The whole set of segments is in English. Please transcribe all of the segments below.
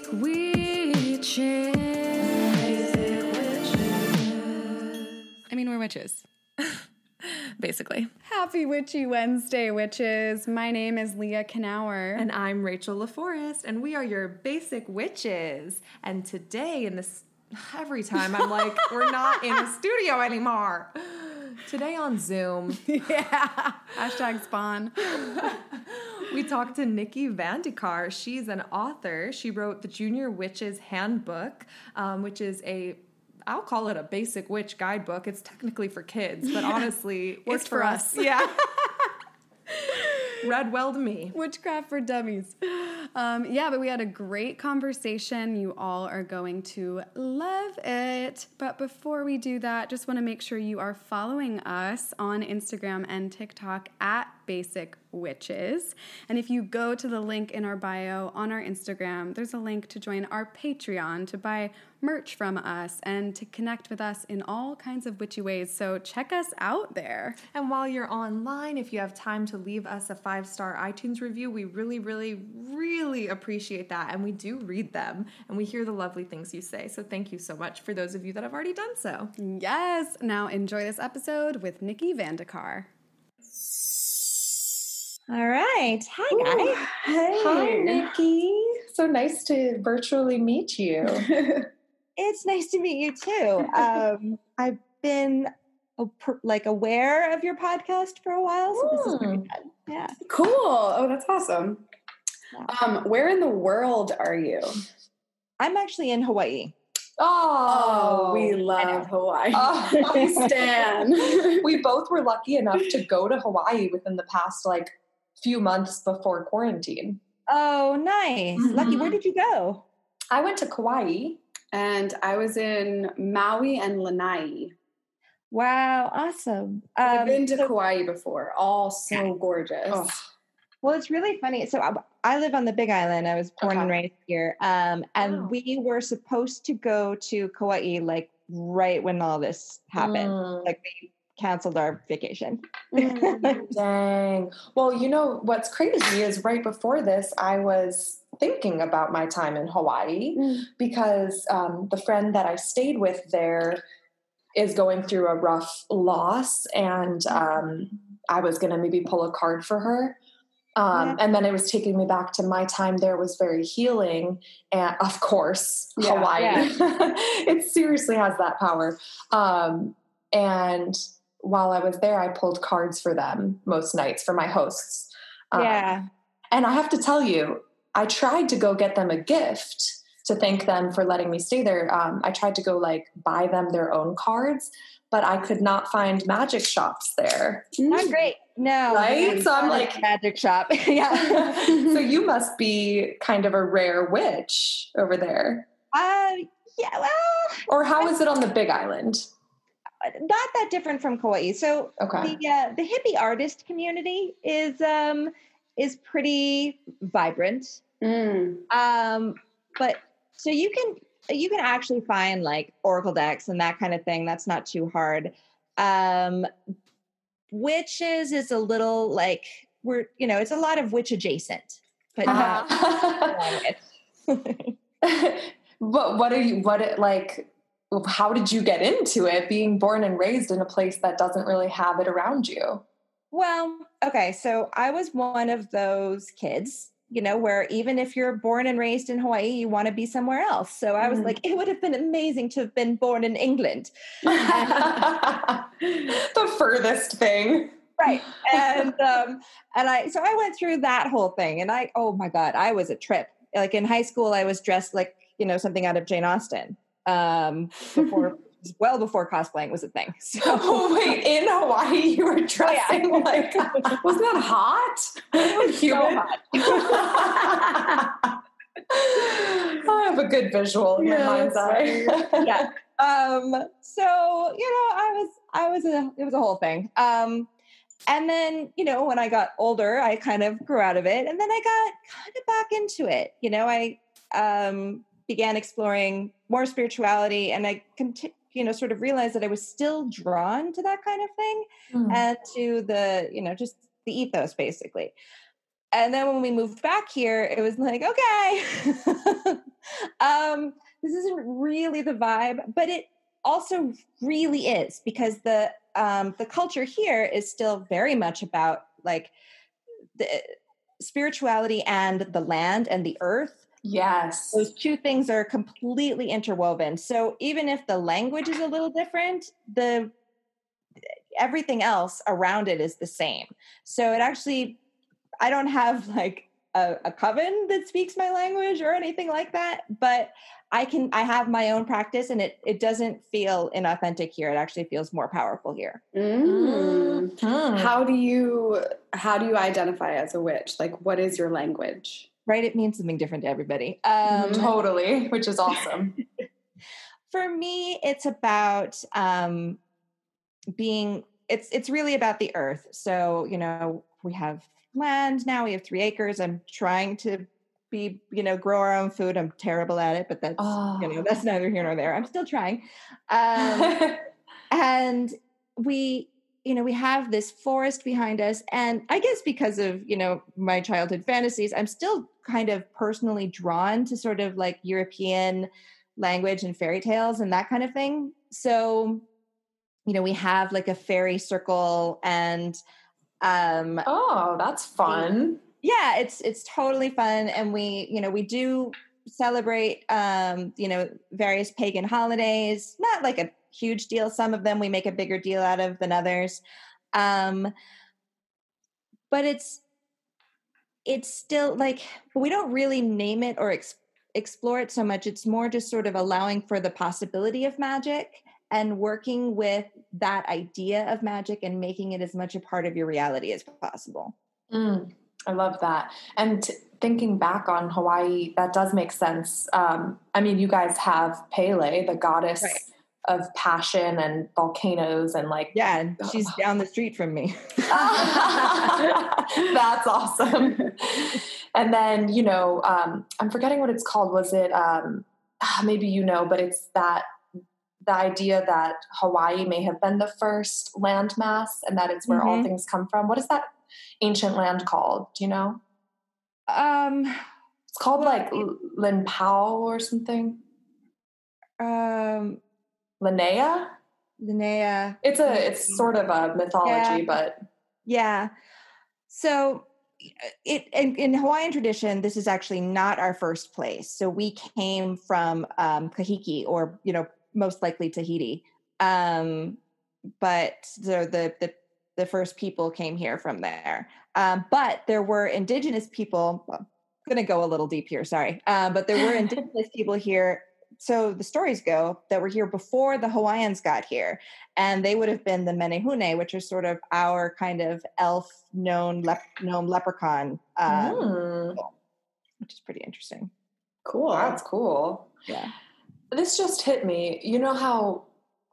Basic witches. Basic witches. I mean, we're witches. Basically. Happy Witchy Wednesday, witches. My name is Leah Knauer. And I'm Rachel LaForest, and we are your basic witches. And today, in this, every time I'm like, we're not in a studio anymore. Today on Zoom, yeah. Hashtag spawn. we talked to Nikki Van De Car. She's an author. She wrote the Junior Witches Handbook, um, which is a I'll call it a basic witch guidebook. It's technically for kids, but honestly, Works it's for us. Yeah. Well to me. Witchcraft for dummies. Um, yeah, but we had a great conversation. You all are going to love it. But before we do that, just want to make sure you are following us on Instagram and TikTok at Basic Witches. And if you go to the link in our bio on our Instagram, there's a link to join our Patreon to buy merch from us and to connect with us in all kinds of witchy ways. So check us out there. And while you're online, if you have time to leave us a five star iTunes review, we really, really, really appreciate that. And we do read them and we hear the lovely things you say. So thank you so much for those of you that have already done so. Yes. Now enjoy this episode with Nikki Van De Car. All right. Hi, guys. Ooh, hey. Hi, Nikki. So nice to virtually meet you. it's nice to meet you too. Um, I've been like aware of your podcast for a while, so this is very Mm. fun. Yeah. cool. Oh, that's awesome. Um, where in the world are you? I'm actually in Hawaii. Oh, we love Hawaii. Oh, Stan. we both were lucky enough to go to Hawaii within the past like few months before quarantine. Oh, nice. Lucky. Where Mhm. did you go? I went to Kauai. and I was in Maui and Lanai. Wow, awesome. I've Um, been to so- Kauai before. All so gorgeous. Oh. Well, it's really funny. So I, I live on the Big Island. I was born and raised here. Um, and Wow. we were supposed to go to Kauai like right when all this happened. Mm. Like we canceled our vacation. Dang. Well, you know what's crazy is right before this, I was thinking about my time in Hawaii Mm. because um, the friend that I stayed with there is going through a rough loss, and um, I was going to maybe pull a card for her. Um, Yeah. And then it was taking me back to my time there was very healing. And of course, Yeah, Hawaii. it seriously has that power. Um, and while I was there, I pulled cards for them most nights for my hosts. Um, yeah. and I have to tell you, I tried to go get them a gift to thank them for letting me stay there. Um, I tried to go like buy them their own cards, but I could not find magic shops there. Not great. No. Right? So I'm a like- magic shop. yeah. so you must be kind of a rare witch over there. Uh, yeah. Well, Or how is it on the Big Island? Not that different from Kauai. So Okay. the uh, the hippie artist community is um is pretty vibrant. Mm. Um, but so you can you can actually find like oracle decks and that kind of thing. That's not too hard. Um, witches is a little like we're you know it's a lot of witch adjacent, but not. but what are you what it like how did you get into it being born and raised in a place that doesn't really have it around you Well, okay, so I was one of those kids, you know, where even if you're born and raised in Hawaii, you want to be somewhere else. So I was Mhm. like, it would have been amazing to have been born in England. the furthest thing Right. And um and I so I went through that whole thing and I oh my god, I was a trip. Like in high school I was dressed like, you know, something out of Jane Austen. Um before well before cosplaying was a thing. So oh wait in hawaii you were dressing like wasn't that hot was so humid hot. i have a good visual in my Yeah, mind's eye yeah. Um, so you know, I was I was a it was a whole thing. Um, and then you know, when I got older, I kind of grew out of it, and then I got kind of back into it. You know, I um, began exploring more spirituality, and I you know sort of realized that I was still drawn to that kind of thing Mm. and to the you know just the ethos basically and then when we moved back here it was like okay um, this isn't really the vibe, but it also really is because the um, the culture here is still very much about like the spirituality and the land and the earth. Yes. Those two things are completely interwoven. So even if the language is a little different, the everything else around it is the same. So it actually, I don't have like a, a, coven that speaks my language or anything like that, but I can, I have my own practice and it, it doesn't feel inauthentic here. It actually feels more powerful here. Mm. Mm. How do you how do you identify as a witch? Like, what is your language? Right? It means something different to everybody. Um, Totally, which is awesome. for me, it's about um, being. It's it's really about the earth. So you know, we have land now. We have three acres. I'm trying to be you know grow our own food. I'm terrible at it, but that's you know Oh. that's neither here nor there. I'm still trying. Um, and we you know we have this forest behind us and i guess because of you know my childhood fantasies i'm still kind of personally drawn to sort of like european language and fairy tales and that kind of thing. So you know we have like a fairy circle and um oh, that's fun. yeah it's it's totally fun and we you know we do celebrate um you know various pagan holidays. Not like a huge deal. Some of them we make a bigger deal out of than others. Um but it's it's still like we don't really name it or ex- explore it so much it's more just sort of allowing for the possibility of magic and working with that idea of magic and making it as much a part of your reality as possible Mm, I love that. And t- thinking back on Hawaii, that does make sense. Um, I mean, you guys have Pele, the goddess Right. Of passion and volcanoes, and like Yeah, she's down the street from me. That's awesome. And then, you know, um, I'm forgetting what it's called. Was it um, ah, maybe you know, but it's that the idea that Hawaii may have been the first landmass and that it's where all Mhm. things come from. What is that ancient land called? Do you know? Um, It's called like L- Linpao or something. um, Linnea? Linnea. It's a it's sort of a mythology, Yeah. but Yeah. So it in, in Hawaiian tradition, this is actually not our first place. So we came from um, Kahiki, or you know, most likely Tahiti. Um, but the, the the the first people came here from there. Um, but there were indigenous people. Well, I'm going to go a little deep here. Sorry, uh, but there were indigenous people here. So the stories go that were here before the Hawaiians got here, and they would have been the Menehune, which are sort of our kind of elf known lep- gnome leprechaun, um, Mm, which is pretty interesting. Cool. that's cool. Yeah. This just hit me. You know how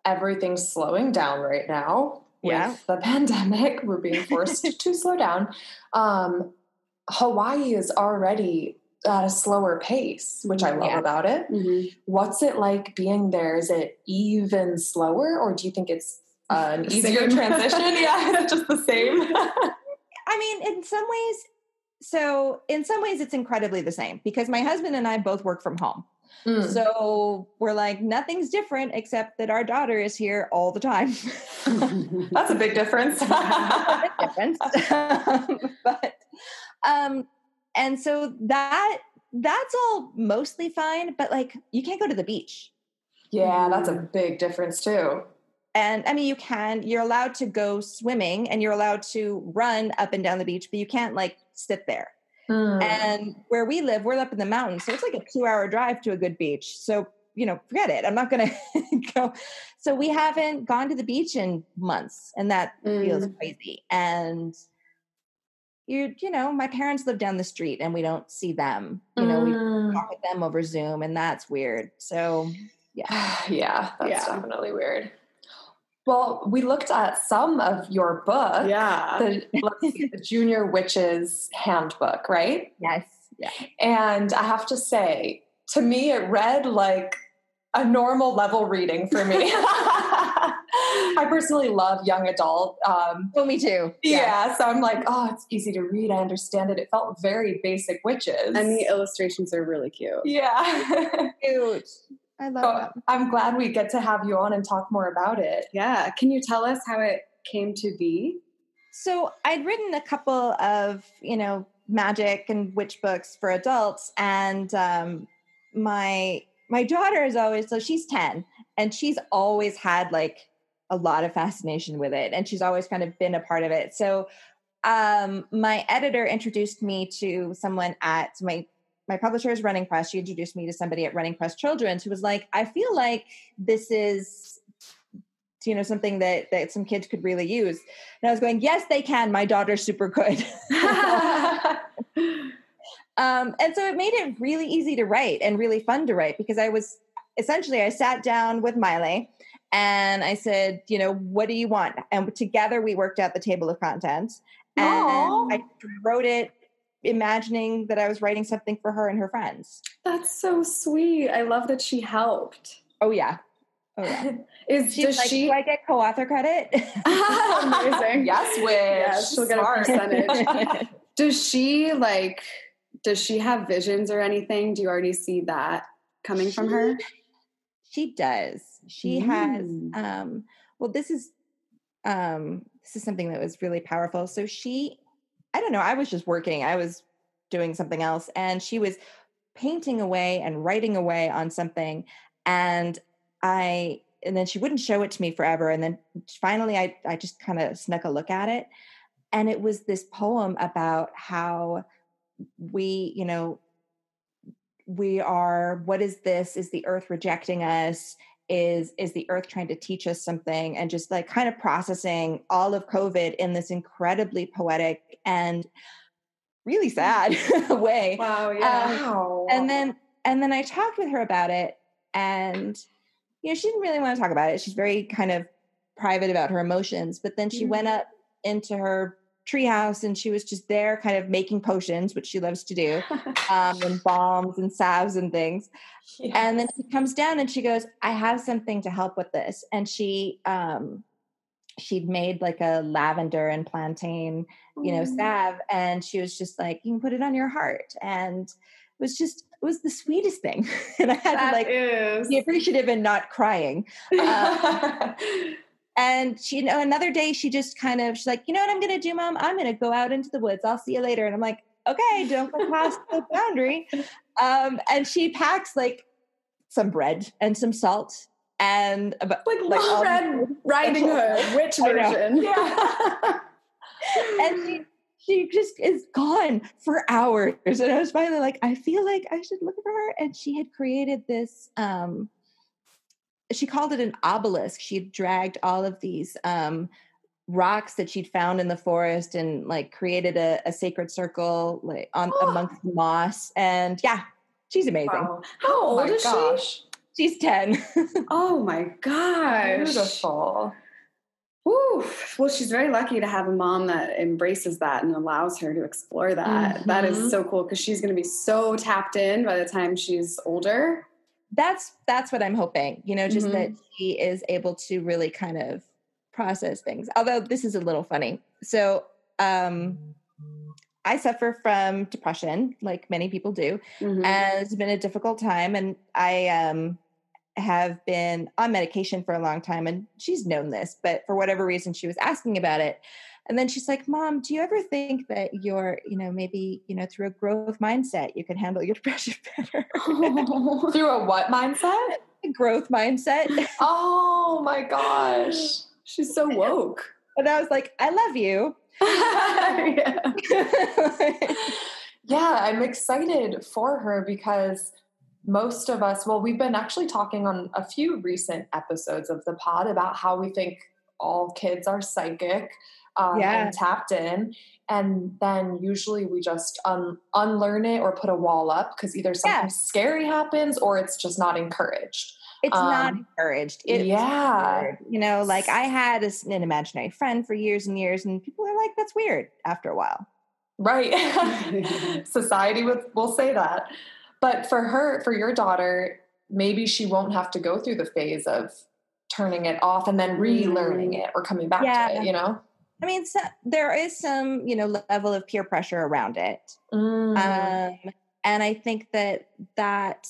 everything's slowing down right now with Yeah. the pandemic? We're being forced to slow down. Um, Hawaii is already at a slower pace, which I love Yeah. about it. Mhm. What's it like being there? Is it even slower, or do you think it's uh, an easier transition? yeah, just the same. I mean, in some ways, so in some ways, it's incredibly the same because my husband and I both work from home. Mm. So we're like, nothing's different except that our daughter is here all the time. That's a big difference. difference. but um and so that that's all mostly fine, but like you can't go to the beach. yeah, that's a big difference too. And I mean you can, you're allowed to go swimming and you're allowed to run up and down the beach, but you can't like sit there. Mm. And where we live, we're up in the mountains. So it's like a two hour drive to a good beach. So, you know, forget it. I'm not going to go. So we haven't gone to the beach in months and that feels crazy. And you, you know, my parents live down the street and we don't see them. You know, we Mm. talk with them over Zoom and that's weird. So yeah, Yeah, that's Yeah. definitely weird. Well, we looked at some of your book, yeah. the, let's see, the Junior Witches Handbook, right? yes. Yeah. And I have to say, to me, it read like a normal level reading for me. I personally love young adult. Um, well, me too. Yeah. So I'm like, oh, it's easy to read. I understand it. It felt very basic witches. And the illustrations are really cute. Yeah. Cute. I love so that. I'm glad we get to have you on and talk more about it. Yeah. Can you tell us how it came to be? So I'd written a couple of, you know, magic and witch books for adults, and um, my my daughter is always so she's ten, and she's always had like a lot of fascination with it, and she's always kind of been a part of it. So um, my editor introduced me to someone at my my publisher is Running Press. She introduced me to somebody at Running Press Children's who was like, I feel like this is you know something that that some kids could really use and i was going yes they can my daughter's super good um, and so it made it really easy to write and really fun to write because i was essentially i sat down with miley and i said you know what do you want and together we worked out the table of contents and Aw. i wrote it imagining that i was writing something for her and her friends That's so sweet. I love that she helped. oh yeah oh yeah Is She's does like, she do I get co-author credit? Amazing. yes, witch. Yeah, she'll get a percentage. Does she like does she have visions or anything? Do you already see that coming from her? She does. She has Mm. um well this is um this is something that was really powerful. So she I don't know, I was just working. I was doing something else and she was painting away and writing away on something and I and then she wouldn't show it to me forever and then finally I I just kind of snuck a look at it and it was this poem about how we, you know, we are what is this? Is the earth rejecting us? Is is the earth trying to teach us something? And just like kind of processing all of covid in this incredibly poetic and really sad way. Wow, Um, Wow. and then and then i talked with her about it and you know she didn't really want to talk about it. She's very kind of private about her emotions but then she Mhm. went up into her treehouse and she was just there kind of making potions which she loves to do um, and balms and salves and things and then she comes down and she goes, I have something to help with this. And she um she'd made like a lavender and plantain, you know, Mm. salve. And she was just like, You can put it on your heart. And it was just it was the sweetest thing. and I had That to like is. be appreciative and not crying. Uh, and she, you know, another day she just kind of she's like, you know what I'm gonna do, mom? I'm gonna go out into the woods. I'll see you later. And I'm like, okay, don't go past the boundary. Um, and she packs like some bread and some salt and about like, like all Red Riding Hood, which I version? yeah. and she she just is gone for hours. And I was finally like, I feel like I should look for her. And she had created this um she called it an obelisk. She dragged all of these um rocks that she'd found in the forest and like created a, a sacred circle like on amongst the moss. And yeah, she's amazing. Wow. How Oh old is she? She's 10. Oh my gosh. Beautiful. Woo. Well, she's very lucky to have a mom that embraces that and allows her to explore that. That Mhm. is so cool because she's going to be so tapped in by the time she's older. That's that's what I'm hoping. You know, just Mhm. that she is able to really kind of process things. Although this is a little funny. So, um I suffer from depression like many people do. Mhm. And it's been a difficult time and I um have been on medication for a long time and she's known this, but for whatever reason she was asking about it. And then she's like, "Mom, do you ever think that you're, you know, maybe, you know, through a growth mindset you can handle your depression better?" Through a what mindset? A growth mindset. Oh my gosh. she's so woke. And I was like, I love you. yeah. Yeah, I'm excited for her because most of us, well, we've been actually talking on a few recent episodes of the pod about how we think all kids are psychic um, Yeah. and tapped in. And then usually we just un- unlearn it or put a wall up because either something Yeah. scary happens or it's just not encouraged. It's not Um, encouraged. It yeah. weird. You know, like I had a an imaginary friend for years and years, and people are like, that's weird after a while. Right. Society would will say that. But for her, for your daughter, maybe she won't have to go through the phase of turning it off and then relearning it or coming back Yeah. to it, you know? I mean, so, there is some, you know, level of peer pressure around it. Mm. Um, and I think that that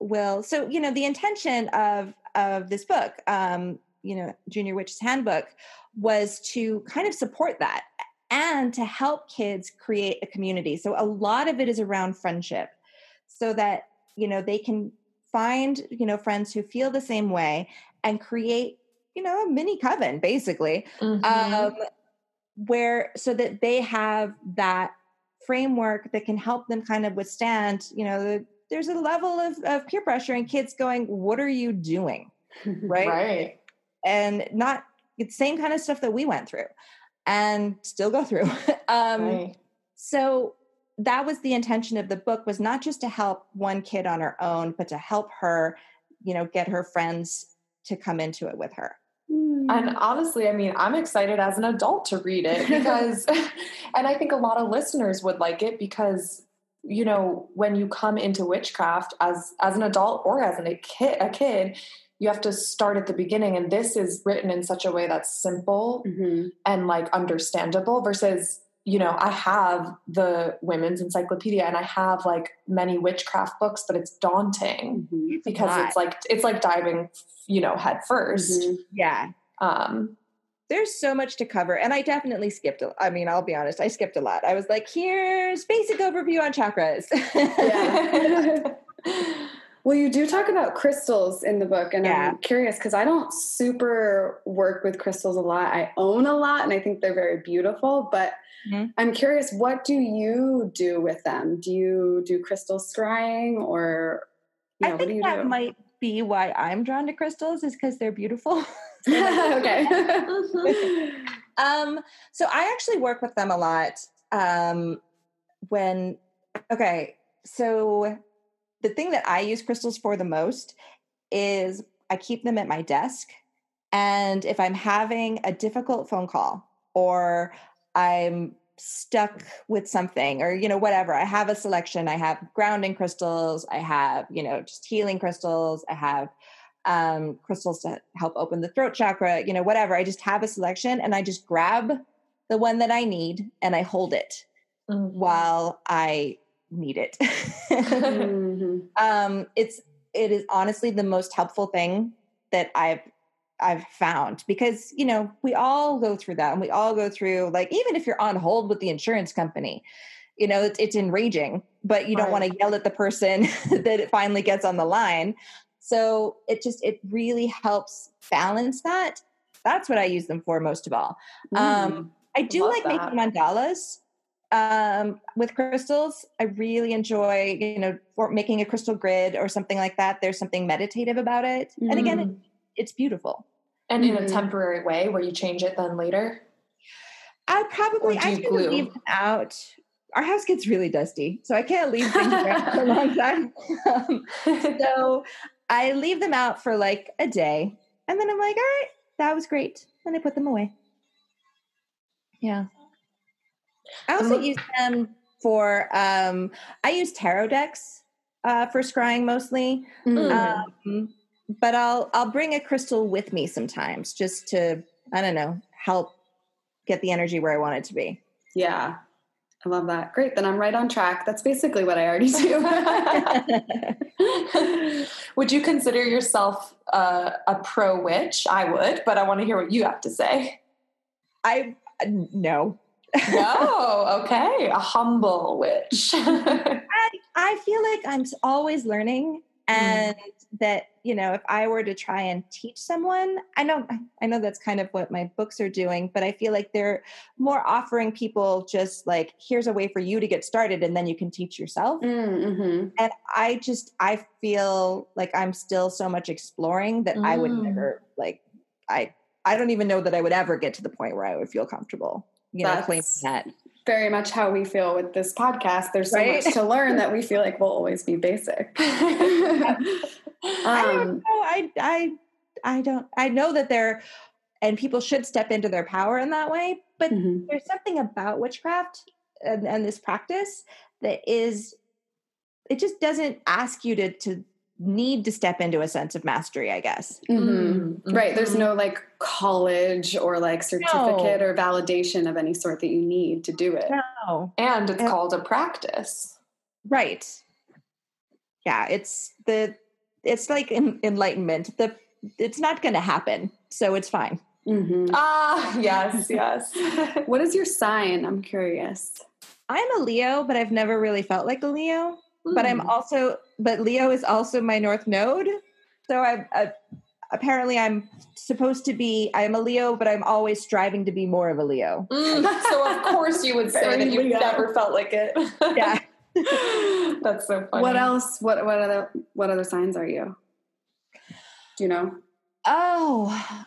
will, so, you know, the intention of, of this book, um, you know, Junior Witch's Handbook was to kind of support that and to help kids create a community. So a lot of it is around friendship so that, you know, they can find, you know, friends who feel the same way and create, you know, a mini coven basically Mhm. um, where so that they have that framework that can help them kind of withstand you know the, there's a level of, of peer pressure and kids going what are you doing right, right. and not it's same kind of stuff that we went through and still go through um, right. so that was the intention of the book was not just to help one kid on her own but to help her you know get her friends to come into it with her And honestly, I mean, I'm excited as an adult to read it because, and I think a lot of listeners would like it because, you know, when you come into witchcraft as as an adult or as an, a kid, a kid, you have to start at the beginning, and this is written in such a way that's simple Mhm. and like understandable versus you know i have the women's encyclopedia and i have like many witchcraft books but it's daunting Mhm. because lot. it's like it's like diving you know head 1st Mhm. yeah um there's so much to cover and i definitely skipped a, i mean i'll be honest i skipped a lot i was like here's basic overview on chakras Yeah. Well, you do talk about crystals in the book, and Yeah. I'm curious because I don't super work with crystals a lot. I own a lot, and I think they're very beautiful. But Mhm. I'm curious, what do you do with them? Do you do crystal scrying, or you know, i what do think you that do? might be why i'm drawn to crystals is because they're beautiful okay. um so i actually work with them a lot um when okay so the thing that i use crystals for the most is i keep them at my desk and if i'm having a difficult phone call or i'm stuck with something or you know whatever i have a selection i have grounding crystals i have you know just healing crystals i have um, crystals to help open the throat chakra, you know, whatever. I just have a selection and I just grab the one that I need and I hold it Mhm. while I need it. Mhm. Um, it's it is honestly the most helpful thing that I've I've found because you know we all go through that and we all go through like even if you're on hold with the insurance company you know it's, it's enraging but you don't want to yell at the person that it finally gets on the line. So it just it really helps balance that. That's what i use them for most of all. Um i do like that. making mandalas um with crystals i really enjoy you know for making a crystal grid or something like that there's something meditative about it and again it, Mhm. it's beautiful and in a Mhm. temporary way where you change it then later i probably i you tend to leave them out our house gets really dusty so i can't leave things around for a long time um, so I leave them out for like a day, and then I'm like, all right, that was great. And I put them away. Yeah. I also use them for um I use tarot decks uh for scrying mostly. Mhm. Um but I'll I'll bring a crystal with me sometimes just to I don't know, help get the energy where I want it to be. yeah, I love that. Great, then I'm right on track. That's basically what I already do. would you consider yourself uh, a pro witch? I would, but I want to hear what you have to say. I no. No, okay, a humble witch. I, I feel like I'm always learning and that you know if i were to try and teach someone i know i know that's kind of what my books are doing but i feel like they're more offering people just like here's a way for you to get started and then you can teach yourself mm-hmm. and i just i feel like i'm still so much exploring that i would Mm. never like i i don't even know that i would ever get to the point where i would feel comfortable you know That's- that Very much how we feel with this podcast. There's so Right? much to learn that we feel like we'll always be basic. I don't um, know. I I I don't. I know that they're, and people should step into their power in that way. But mhm. there's something about witchcraft and, and this practice that is, it just doesn't ask you to to need to step into a sense of mastery, I guess. Mm-hmm. Right. There's no like college or like certificate No. or validation of any sort that you need to do it. No. And it's Yeah. called a practice. Right. Yeah, it's the it's like en- enlightenment. The it's not going to happen, so it's fine. Mhm. Ah, yes, yes. What is your sign? I'm curious. I'm a Leo, but I've never really felt like a Leo. But I'm Hmm. also but Leo is also my north node. So I, I apparently I'm supposed to be I'm a Leo, but I'm always striving to be more of a Leo. Mm, so of course you would say that you Leo. never felt like it. Yeah. That's so funny. What else? What what other what other signs are you? Do you know? Oh.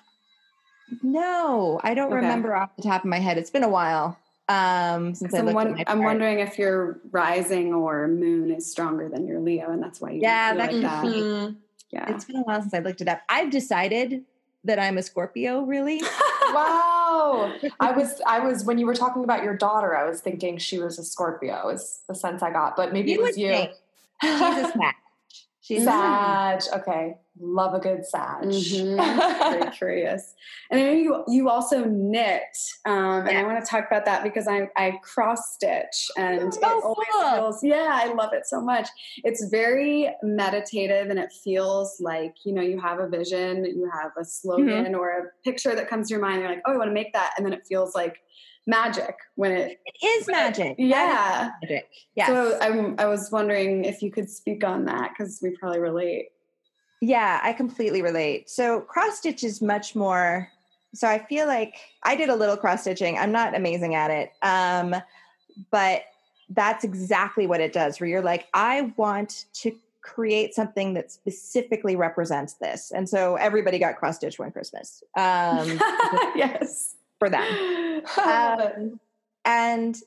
No, I don't Okay. remember off the top of my head. It's been a while um since I I'm, looked won- at my I'm wondering if your rising or moon is stronger than your Leo, and that's why you Yeah, that like that. be. Mhm. Yeah. It's been a while since I looked it up. I've decided that I'm a Scorpio, really. wow. I was I was when you were talking about your daughter, I was thinking she was a Scorpio is the sense I got, but maybe You it was you. think. She's a Sag. She's Sag. Okay. Love a good Sag. Mhm. Very curious. And I know you you also knit, um, and I want to talk about that because I I cross stitch, and it Oh, always cool. feels yeah I love it so much. It's very meditative, and it feels like you know you have a vision, you have a slogan Mm-hmm. or a picture that comes to your mind. You're like, oh, I want to make that, and then it feels like magic when it It is magic. Is yeah. magic. Yes. So I'm, I was wondering if you could speak on that because we probably relate. Yeah, I completely relate. So cross stitch is much more. So I feel like I did a little cross stitching. I'm not amazing at it, um, but that's exactly what it does. Where you're like, I want to create something that specifically represents this, and so everybody got cross stitch one Christmas um, yes. For them. I love it. Um, and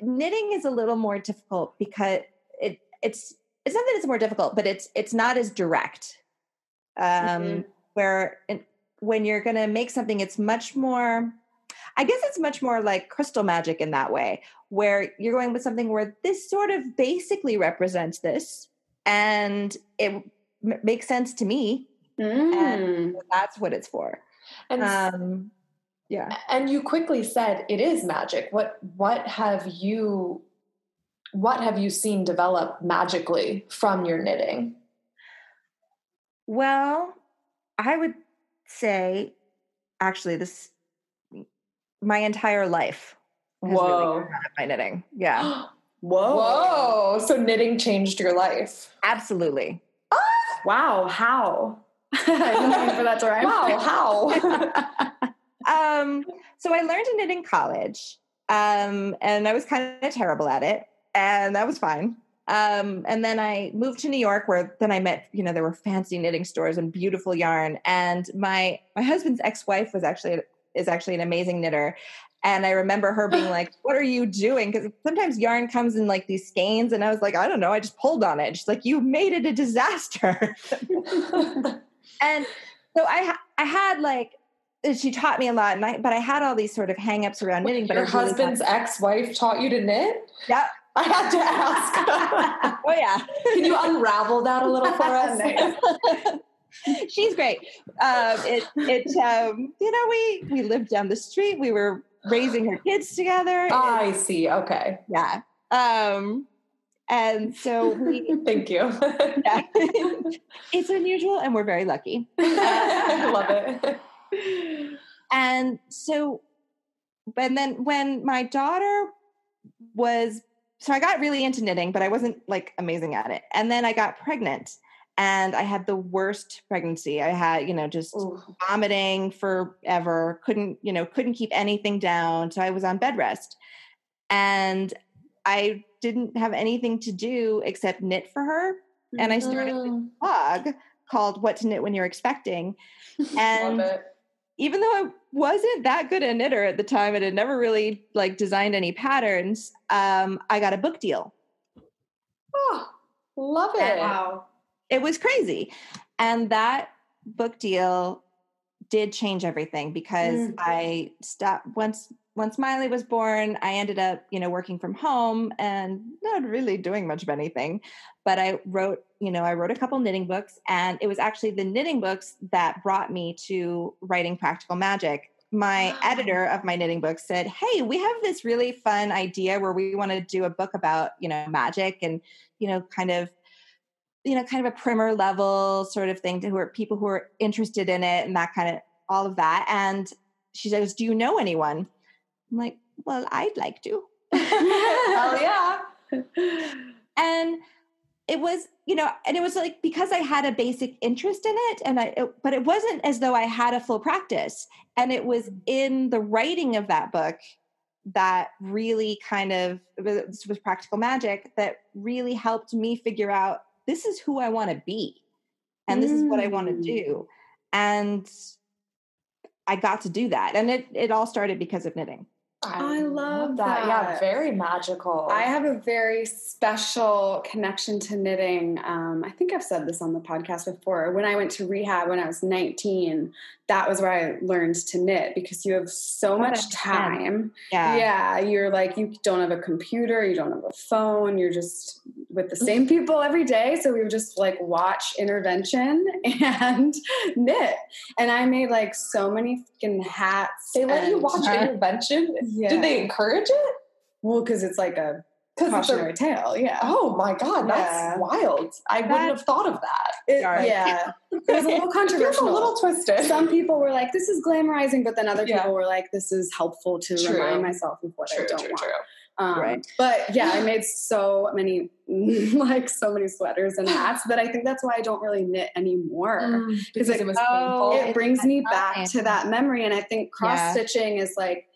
knitting is a little more difficult because it it's it's not that it's more difficult, but it's it's not as direct. Um, Mhm. Where in, when you're going to make something, it's much more. I guess it's much more like crystal magic in that way, where you're going with something where this sort of basically represents this, and it m- makes sense to me. Mm. That's what it's for. And Um, yeah. and you quickly said it is magic. What what have you what have you seen develop magically from your knitting? Well, I would say actually this my entire life has Whoa. come out of my knitting. Yeah. Whoa. Whoa. So knitting changed your life. Absolutely. Wow. How? I didn't for that to rhyme. Wow, how? Um so I learned to knit in college. Um and I was kind of terrible at it and that was fine. Um and then I moved to New York where then I met, you know, there were fancy knitting stores and beautiful yarn and my my husband's ex-wife was actually is actually an amazing knitter and I remember her being like, "What are you doing?" Because sometimes yarn comes in like these skeins, and I was like, "I don't know." I just pulled on it. She's like, "You made it a disaster." and so I I had like she taught me a lot, and I but I had all these sort of hangups around knitting. But your really husband's ex-wife taught you to knit? thought- I had to ask. oh yeah, Can you unravel that a little for us? She's great. Um, it it um, you know we we lived down the street. We were raising her kids together. I see. Okay. yeah. Um, and so we Thank you. yeah. it's unusual and we're very lucky. I love it. And so, and then when my daughter was, so I got really into knitting, but I wasn't like amazing at it. And then I got pregnant and I had the worst pregnancy. I had, you know, just Ooh. vomiting forever, couldn't, you know, couldn't keep anything down. So I was on bed rest. And I didn't have anything to do except knit for her. And I started Mm, blog called What to Knit When You're Expecting. And. Even though I wasn't that good a knitter at the time and had never really like designed any patterns, um, I got a book deal. Oh, love it. Wow. It was crazy. And that book deal did change everything because Mm. I stopped once once Miley was born, I ended up, you know, working from home and not really doing much of anything. But I wrote, you know, I wrote a couple knitting books, and it was actually the knitting books that brought me to writing practical magic. My editor of my knitting book said, "Hey, we have this really fun idea where we want to do a book about, you know, magic and, you know, kind of you know, kind of a primer level sort of thing to who are people who are interested in it and that kind of all of that. And she says, Do you know anyone? I'm like, Well, I'd like to. Hell yeah. and it was, you know, and it was like because I had a basic interest in it, and I, it, but it wasn't as though I had a full practice. And it was in the writing of that book that really kind of this was practical magic that really helped me figure out this is who I want to be and this is what I want to Mm. do. And I got to do that. And it it all started because of knitting. I love that. Yeah, very magical. I have a very special connection to knitting. Um, I think I've said this on the podcast before. When I went to rehab when I was 19, that was where I learned to knit because you have so oh, much time. Yeah. Yeah, you're like, you don't have a computer, you don't have a phone, you're just with the same people every day. So we would just like watch intervention and knit. And I made like so many freaking hats. they let you watch intervention. Yeah. Did they encourage it? Well, because it's like a Because it's a cautionary tale. Yeah. Oh my god, that's Yeah. wild! I wouldn't have thought of that. It- yeah. It was a little It controversial. a little twisted. Some people were like, this is glamorizing, but then other people Yeah. were like, this is helpful to True. remind myself of what true, I don't true, want. true. Um, Right. But yeah, I made so many, like so many sweaters and hats that I think that's why I don't really knit anymore. Mm, because like, it was oh, painful. It brings me back to that memory. And I think cross stitching is like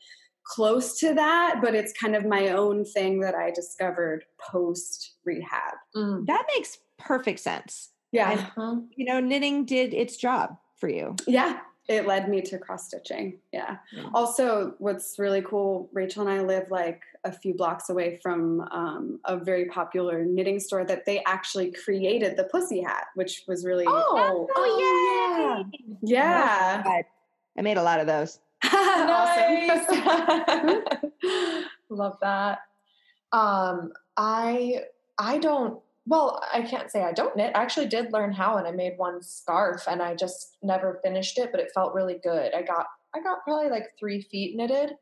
close to that, but it's kind of my own thing that I discovered post rehab. Mm. That makes perfect sense. Yeah. Mhm. You know, knitting did its job for you. Yeah, it led me to cross stitching. Yeah. Yeah. Also, what's really cool, Rachel and I live like a few blocks away from um, a very popular knitting store that they actually created the pussy hat, which was really Oh, Oh, yeah. yeah. God. I made a lot of those. awesome. Love that. Um, I I don't well, I can't say I don't knit. I actually did learn how and I made one scarf and I just never finished it, but it felt really good. I got I got probably like three feet knitted.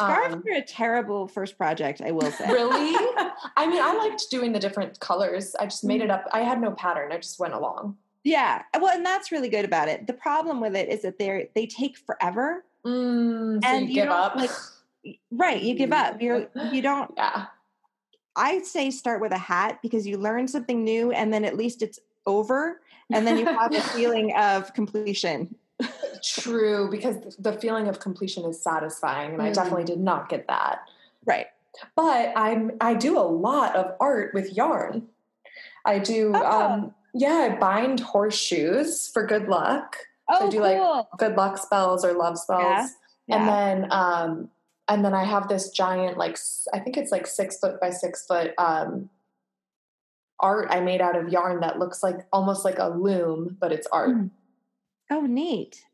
Scarves Um, are a terrible first project, I will say. Really? I mean, I liked doing the different colors. I just Mm. made it up. I had no pattern. I just went along. Yeah. Well, and that's really good about it. The problem with it is that they're they take forever. Mm, so And you you give up. like, Right. You give up. You're you don't yeah. I say start with a hat because you learn something new and then at least it's over and then you have a feeling of completion. True, because the feeling of completion is satisfying, and I Mm. definitely did not get that. Right. But I'm I do a lot of art with yarn. I do Oh. um yeah, I bind horseshoes for good luck. So I do like good luck spells or love spells. Yeah. And then um and then I have this giant like I think it's like 6 foot by 6 foot um art I made out of yarn that looks like almost like a loom, but it's art. Mm. Oh, neat.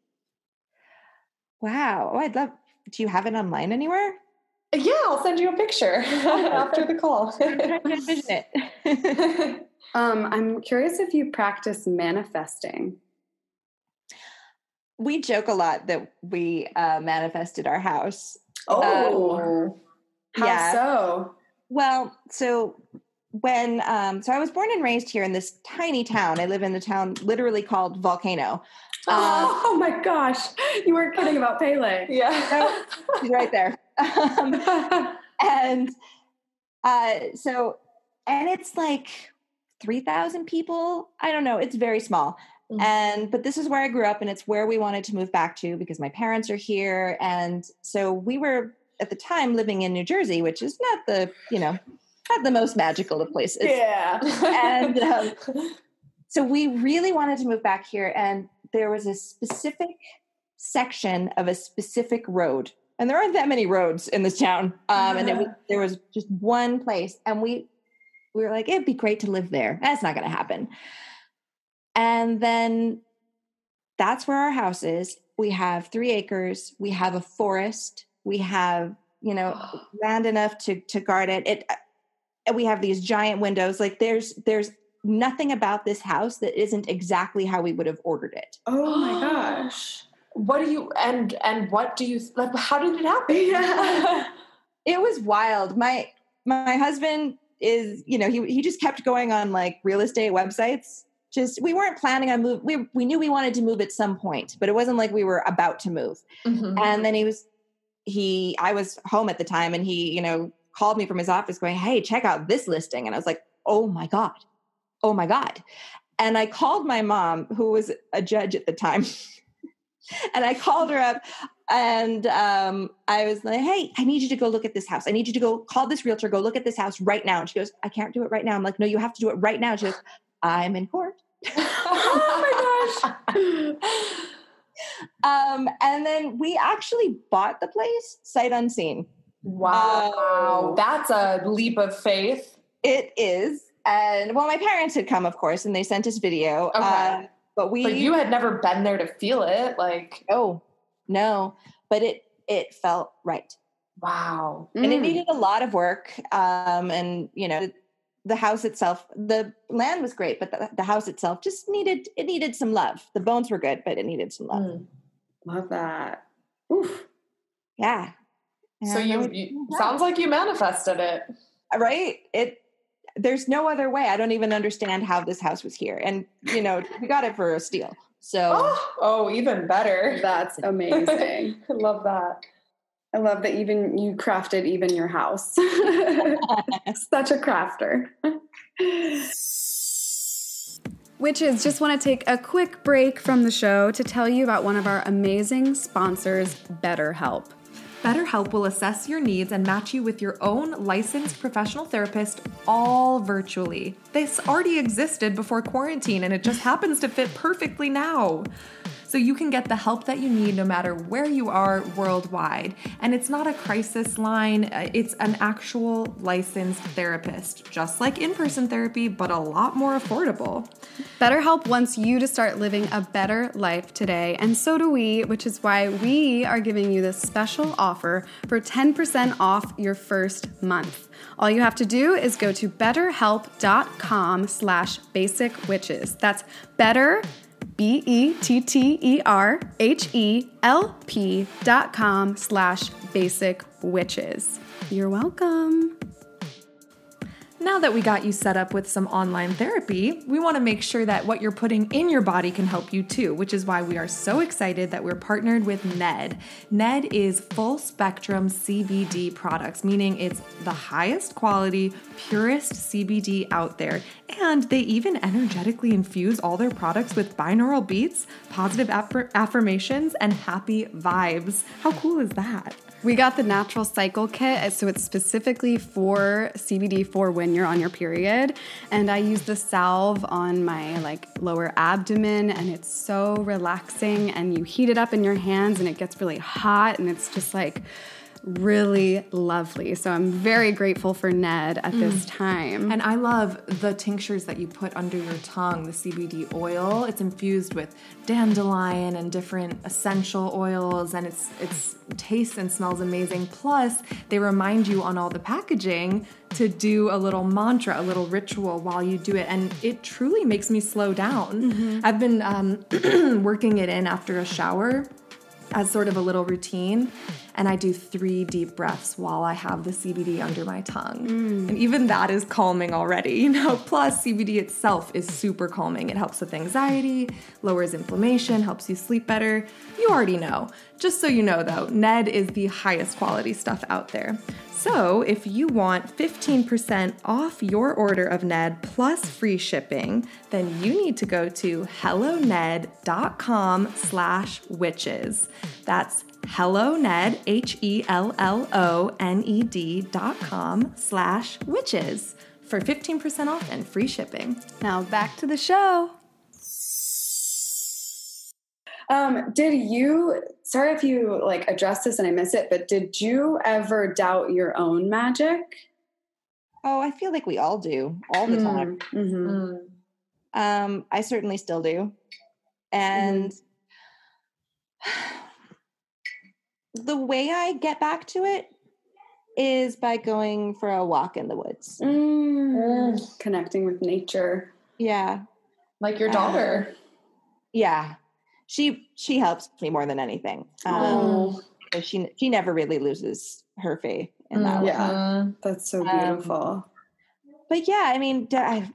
Wow. Oh, I'd love do you have it online anywhere? Yeah, I'll send you a picture after the call. I'm to envision it. um, I'm curious if you practice manifesting. We joke a lot that we uh, manifested our house. Oh, how yeah. so? Well, so when um, so I was born and raised here in this tiny town. I live in the town literally called Volcano. Uh, oh my gosh, you weren't kidding about Pele. yeah. she's right there. Um, and uh, so, and it's like three thousand people. I don't know. It's very small. Mhm. And but this is where I grew up, and it's where we wanted to move back to because my parents are here, and so we were at the time living in New Jersey, which is not the you know not the most magical of places. yeah. And, um, So we really wanted to move back here, and there was a specific section of a specific road, and there aren't that many roads in this town. Um, and it was, there was just one place, and we we were like, it'd be great to live there. That's not going to happen. And then that's where our house is. We have three acres. We have a forest We have, you know, land enough to to guard it. It and we have these giant windows. Like there's there's nothing about this house that isn't exactly how we would have ordered it. Oh my gosh. What do you and and what do you like? How did it happen? Yeah. It was wild. My my husband is, you know, he he just kept going on like real estate websites. Just we weren't planning on move. We we knew we wanted to move at some point, but it wasn't like we were about to move. Mhm. And then he was he I was home at the time and he, you know, called me from his office going, "Hey, check out this listing." And I was like, "Oh my god. Oh my god." And I called my mom, who was a judge at the time. and I called her up and um, I was like, "Hey, I need you to go look at this house. I need you to go call this realtor, go look at this house right now." And she goes, "I can't do it right now." I'm like, "No, you have to do it right now." She goes, "I'm in court." Oh my gosh. Um, and then we actually bought the place sight unseen. Wow. Oh. That's a leap of faith. It is. And well, my parents had come, of course, and they sent us video. Okay. Uh, but we But you had never been there to feel it. Like, no, no. But it it felt right. wow. And it Mm. needed a lot of work. Um, and you know, the house itself, the land was great, but the, the house itself just needed it needed some love. The bones were good, but it needed some love. Mm. Love that. Oof. Yeah. So And I you, you sounds like you manifested it. right it there's no other way i don't even understand how this house was here and you know we got it for a steal so Oh, oh even better. That's amazing. Love that. I love that even you crafted even your house. Such a crafter. Witches, just want to take a quick break from the show to tell you about one of our amazing sponsors, BetterHelp. BetterHelp will assess your needs and match you with your own licensed professional therapist all virtually. This already existed before quarantine and it just happens to fit perfectly now. So you can get the help that you need no matter where you are worldwide. And it's not a crisis line, uh, it's an actual licensed therapist, just like in person therapy, but a lot more affordable. BetterHelp wants you to start living a better life today, and so do we, which is why we are giving you this special offer for 10% off your first month. All you have to do is go to betterhelp.com slash basic witches. That's better, B E T T E R H E L P dot com slash basic witches. You're welcome. Now that we got you set up with some online therapy, we want to make sure that what you're putting in your body can help you too, which is why we are so excited that we're partnered with NED. NED is full spectrum CBD products, meaning it's the highest quality, purest CBD out there. And they even energetically infuse all their products with binaural beats, positive affir- affirmations, and happy vibes. How cool is that? We got the natural cycle kit, uh, so it's specifically for CBD for when you're on your period. And I use the salve on my like lower abdomen, and it's so relaxing. And you heat it up in your hands, and it gets really hot, and it's just like really lovely. So I'm very grateful for Ned at this time. And I love the tinctures that you put under your tongue, the CBD oil. It's infused with dandelion and different essential oils and it's it's tastes and smells amazing. Plus, they remind you on all the packaging to do a little mantra, a little ritual while you do it and it truly makes me slow down. I've been um, working it in after a shower as sort of a little routine. And I do three deep breaths while I have the CBD under my tongue. Mm. And even that is calming already, you know. Plus, CBD itself is super calming. It helps with anxiety, lowers inflammation, helps you sleep better. You already know. Just so you know, though, Ned is the highest quality stuff out there. So, if you want 15% off your order of Ned plus free shipping, then you need to go to helloned.com slash witches. That's helloned, H-E-L-L-O-N-E-D dot com slash witches for 15% off and free shipping. now back to the show. Um, did you sorry if you like addressed this and I miss it, but did you ever doubt your own magic? oh i feel like we all do all the time Mhm. Mm. um i certainly still do and the way I get back to it is by going for a walk in the woods. Mm. Connecting with nature. Yeah. Like your Uh, daughter. Yeah. She she helps me more than anything. Um, Oh, because she she never really loses her faith in that Mm, way. yeah. that's so Um, beautiful. But yeah, I mean, d- I-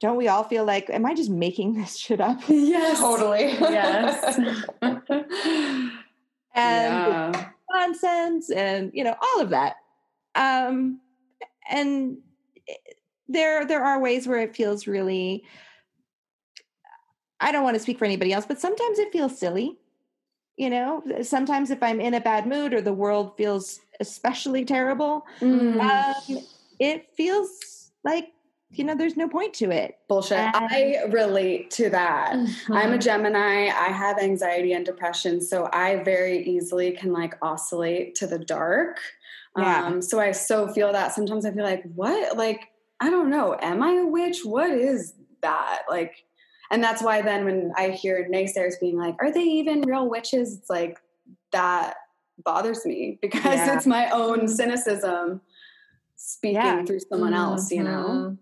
don't we all feel like, am I just making this shit up? yes. Totally. Yes. And yeah. nonsense and you know all of that um and eh, there there are ways where it feels really i don't want to speak for anybody else but sometimes it feels silly you know sometimes if i'm in a bad mood or the world feels especially terrible Mm. um it feels like you know there's no point to it Bullshit. and- I relate to that. Mm-hmm. I'm a Gemini. I have anxiety and depression, so I very easily can like oscillate to the dark. Yeah. Um, so I so feel that sometimes I feel like, what? Like, I don't know. Am I a witch? What is that? Like, and that's why then when I hear naysayers being like, are they even real witches? It's like that bothers me because Yeah. it's my own cynicism speaking Yeah. through someone else, you know? Mhm.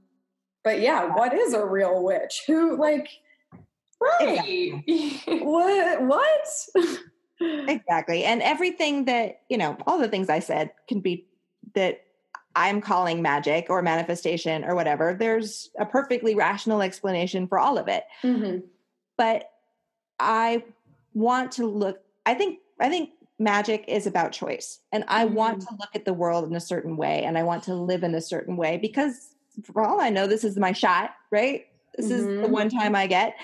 But yeah, what is a real witch? Who like Right. what what? exactly and everything that you know all the things i said can be that i'm calling magic or manifestation or whatever there's a perfectly rational explanation for all of it Mhm. but i want to look i think i think magic is about choice and i want to look at the world in a certain way and i want to live in a certain way because for all i know this is my shot right this is the Mhm. one time i get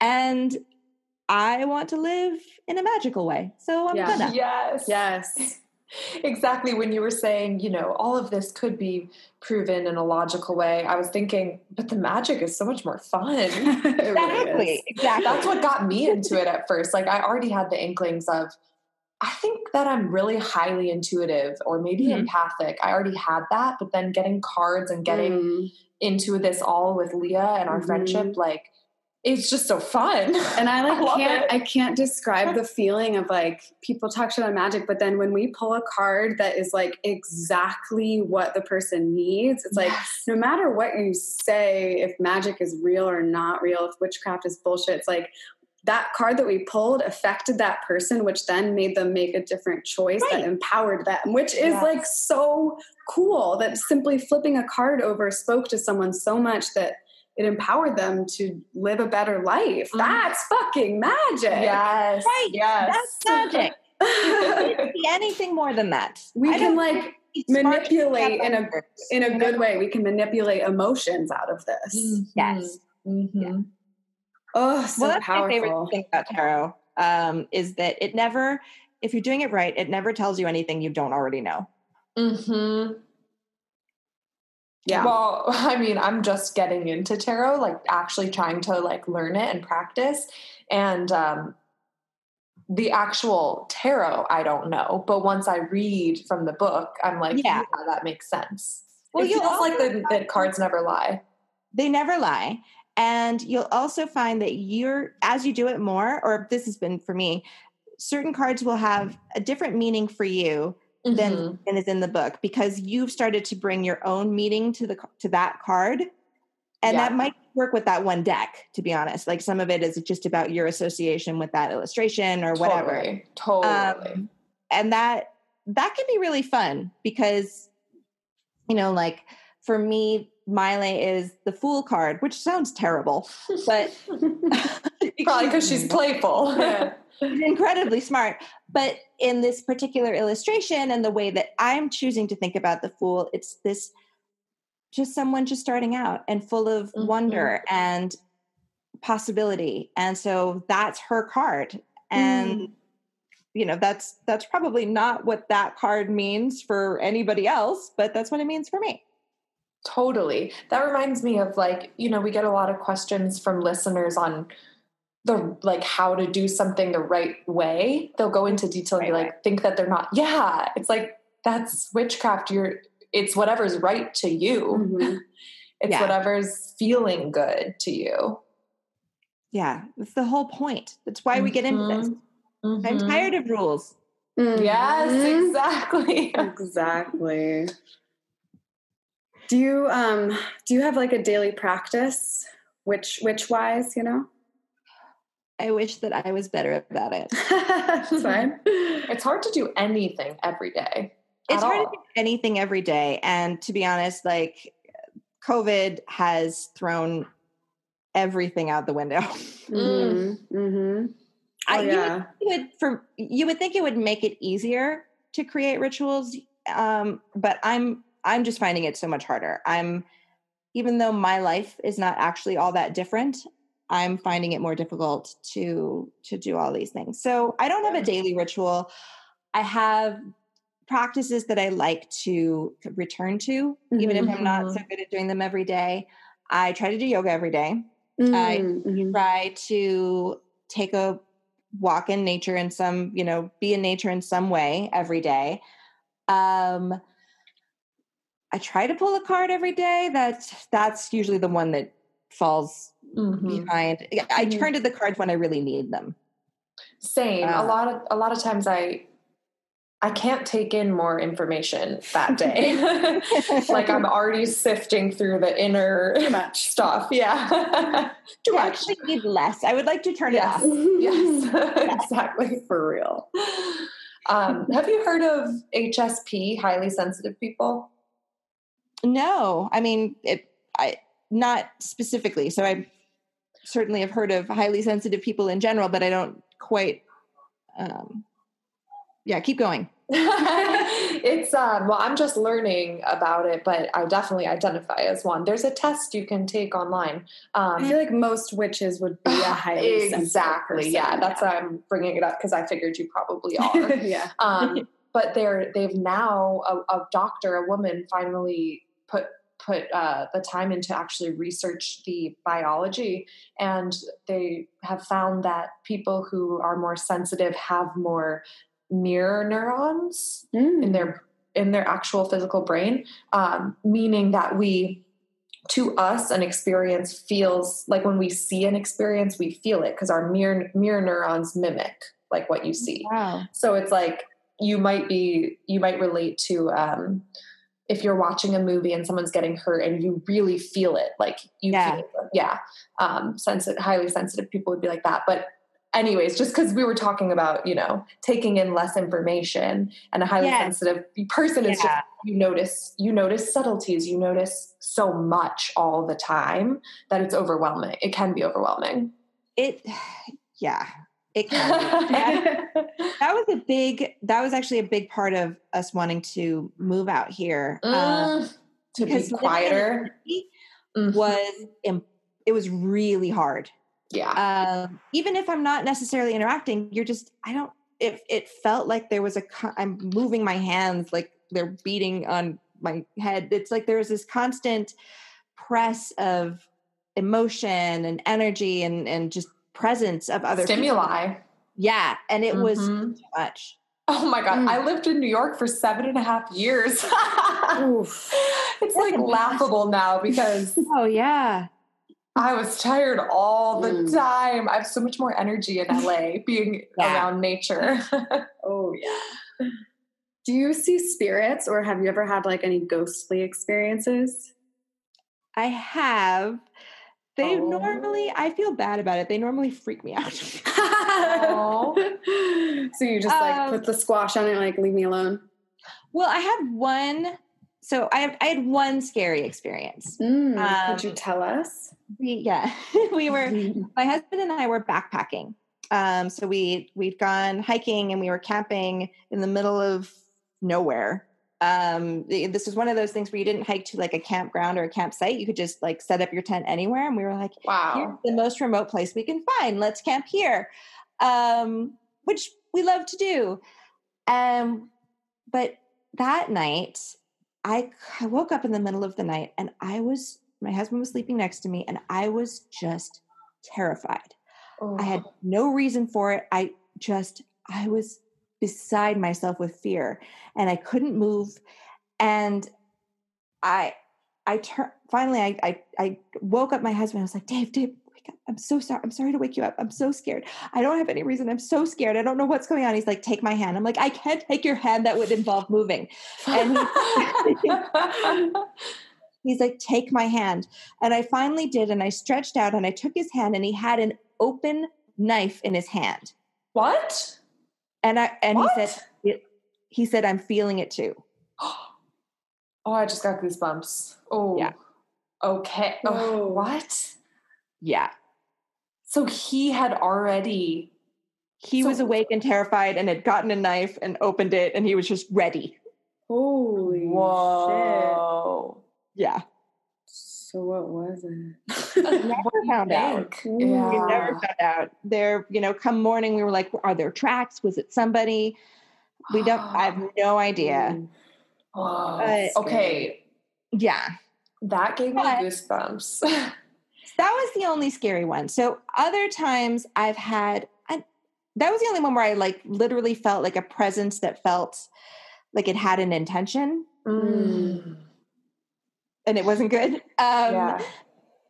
and i want to live in a magical way so i'm Yeah. gonna yes. Yes. Exactly when you were saying you know all of this could be proven in a logical way i was thinking but the magic is so much more fun It really exactly exactly that's what got me into it at first like i already had the inklings of i think that i'm really highly intuitive or maybe Mhm. empathic i already had that but then getting cards and getting Mm. into this all with leah and our Mhm. friendship like it's just so fun And I like love can't it. I can't describe the feeling of like people talk shit on magic, but then when we pull a card that is like exactly what the person needs, it's like no matter what you say, if magic is real or not real, if witchcraft is bullshit, it's like that card that we pulled affected that person, which then made them make a different choice Right. that empowered them, which is Yes. like so cool that simply flipping a card over spoke to someone so much that it empowered them to live a better life. Mhm. That's fucking magic. yes Right. yes that's magic it can't be anything more than that we I can like manipulate in a in a good way. We can manipulate emotions out of this. Yes. Mhm. Oh, so well, that's my favorite thing about tarot um, is that it never, if you're doing it right, it never tells you anything you don't already know. Mm-hmm. Yeah. Well, I mean, I'm just getting into tarot, like actually trying to like learn it and practice. And um the actual tarot, I don't know. But once I read from the book, I'm like, Yeah. yeah, that makes sense. Well, it you'll feels like the, the cards never lie. They never lie. And you'll also find that you're, as you do it more, or this has been for me, certain cards will have a different meaning for you than, Mhm. than is in the book because you've started to bring your own meaning to the to that card. And Yeah. that might work with that one deck, to be honest. Like some of it is just about your association with that illustration or whatever. Totally. Totally. Um, and that that can be really fun because you know like for me Miley is the fool card which sounds terrible but Probably because she's playful. Yeah. she's incredibly smart but in this particular illustration and the way that i'm choosing to think about the fool it's this just someone just starting out and full of Mhm. wonder and possibility and so that's her card and you know that's that's probably not what that card means for anybody else but that's what it means for me Totally. That reminds me of like, you know, we get a lot of questions from listeners on the like how to do something the right way. They'll go into detail and be like, think that they're not. Yeah. It's like that's witchcraft. You're it's whatever's right to you. Mhm. It's Yeah. whatever's feeling good to you. yeah that's the whole point that's why we get into this i'm Mhm. tired of rules Yes, Mhm. exactly. exactly. Do you um do you have like a daily practice which which wise, you know? I wish that I was better about it. It's fine. It's hard to do anything every day. It's hard all. to do anything every day. And to be honest, like COVID has thrown everything out the window. Mhm. Mhm. I, Oh, you, yeah. would, you would for you would think it would make it easier to create rituals, um, but I'm I'm just finding it so much harder. I'm even though my life is not actually all that different, I'm finding it more difficult to to do all these things. So I don't have a daily ritual. I have practices that I like to return to, even if I'm not so good at doing them every day. I try to do yoga every day. I Mhm. try to take a walk in nature in some, you know, be in nature in some way every day. Um I try to pull a card every day. That's that's usually the one that falls Mhm. behind. I Mhm. turn to the cards when I really need them. Same. Uh, a lot of a lot of times I I can't take in more information that day. like I'm already sifting through the inner Too much. stuff. Yeah. Too I actually need less. I would like to turn Yes. it off. Yes. exactly. For real. Um, have you heard of HSP, highly sensitive people? No, I mean it. I not specifically. So I certainly have heard of highly sensitive people in general, but I don't quite. Um, yeah, keep going. it's um well i'm just learning about it but i definitely identify as one there's a test you can take online um I feel like most witches would be a highly exactly yeah that's why i'm bringing it up because i figured you probably are yeah. um, but they're they've now a, a doctor, a woman, finally put put uh, the time into actually research the biology, and they have found that people who are more sensitive have more mirror neurons Mm. in their in their actual physical brain, um, meaning that we to us an experience feels like when we see an experience we feel it because our mirror mirror neurons mimic like what you see Wow. so it's like you might be you might relate to um if you're watching a movie and someone's getting hurt and you really feel it like you Yeah. feel it. yeah um sensitive highly sensitive people would be like that but anyways just because we were talking about you know taking in less information and a highly Yes. sensitive person is just you notice you notice subtleties you notice so much all the time that it's overwhelming it can be overwhelming It, yeah, it that, that was a big. That was actually a big part of us wanting to move out here. um, Mm, to be because living in a quieter Mhm. was it was really hard. yeah um, even if I'm not necessarily interacting, you're just I don't. if it felt like there was a I'm moving my hands like they're beating on my head. It's like there was this constant press of emotion and energy and and just presence of other people. stimuli Yeah, and it was Mhm. too much. Oh my god! Mm. I lived in New York for seven and a half years. Oof. it's like laughable now because Oh yeah, I was tired all the Mm. time. I have so much more energy in LA being Yeah. around nature. Oh yeah. Do you see spirits or have you ever had like any ghostly experiences? I have. They Oh. normally I feel bad about it. They normally freak me out. so you just like Um, put the squash on it, like leave me alone. well, I had one. So I have, I had one scary experience. Mm, could you Um, tell us? We yeah, we were my husband and I were backpacking. Um, so we we'd gone hiking and we were camping in the middle of nowhere. Um, this was one of those things where you didn't hike to like a campground or a campsite. You could just like set up your tent anywhere. And we were like, here's wow. the most remote place we can find. Let's camp here, um, which we love to do. Um, but that night, I, I woke up in the middle of the night and I was, my husband was sleeping next to me and I was just terrified. I had no reason for it. I just, I was beside myself with fear and I couldn't move. And I, I turned, finally, I, I, I woke up my husband. I was like, Dave, Dave, wake up. I'm so sorry. I'm sorry to wake you up. I'm so scared. I don't have any reason. I'm so scared. I don't know what's going on. He's like, take my hand. I'm like, I can't take your hand. That would involve moving. And he, he's like, take my hand. And I finally did. And I stretched out and I took his hand and he had an open knife in his hand. what? And I, and What? he said, he said, I'm feeling it too. Oh, I just got goosebumps. Oh, Yeah. Okay. Oh, what? Yeah. So he had already. He So- was awake and terrified and had gotten a knife and opened it and he was just ready. Holy shit. Whoa. Yeah. So what was it? Never found out. Think. We never found out. There, you know, come morning, we were like, are there tracks? Was it somebody? We don't, I have no idea. Whoa. But- okay, Yeah. that gave me goosebumps. That was the only scary one. So other times I've had, I, that was the only one where I like literally felt like a presence that felt like it had an intention Mm. And it wasn't good. Um, yeah.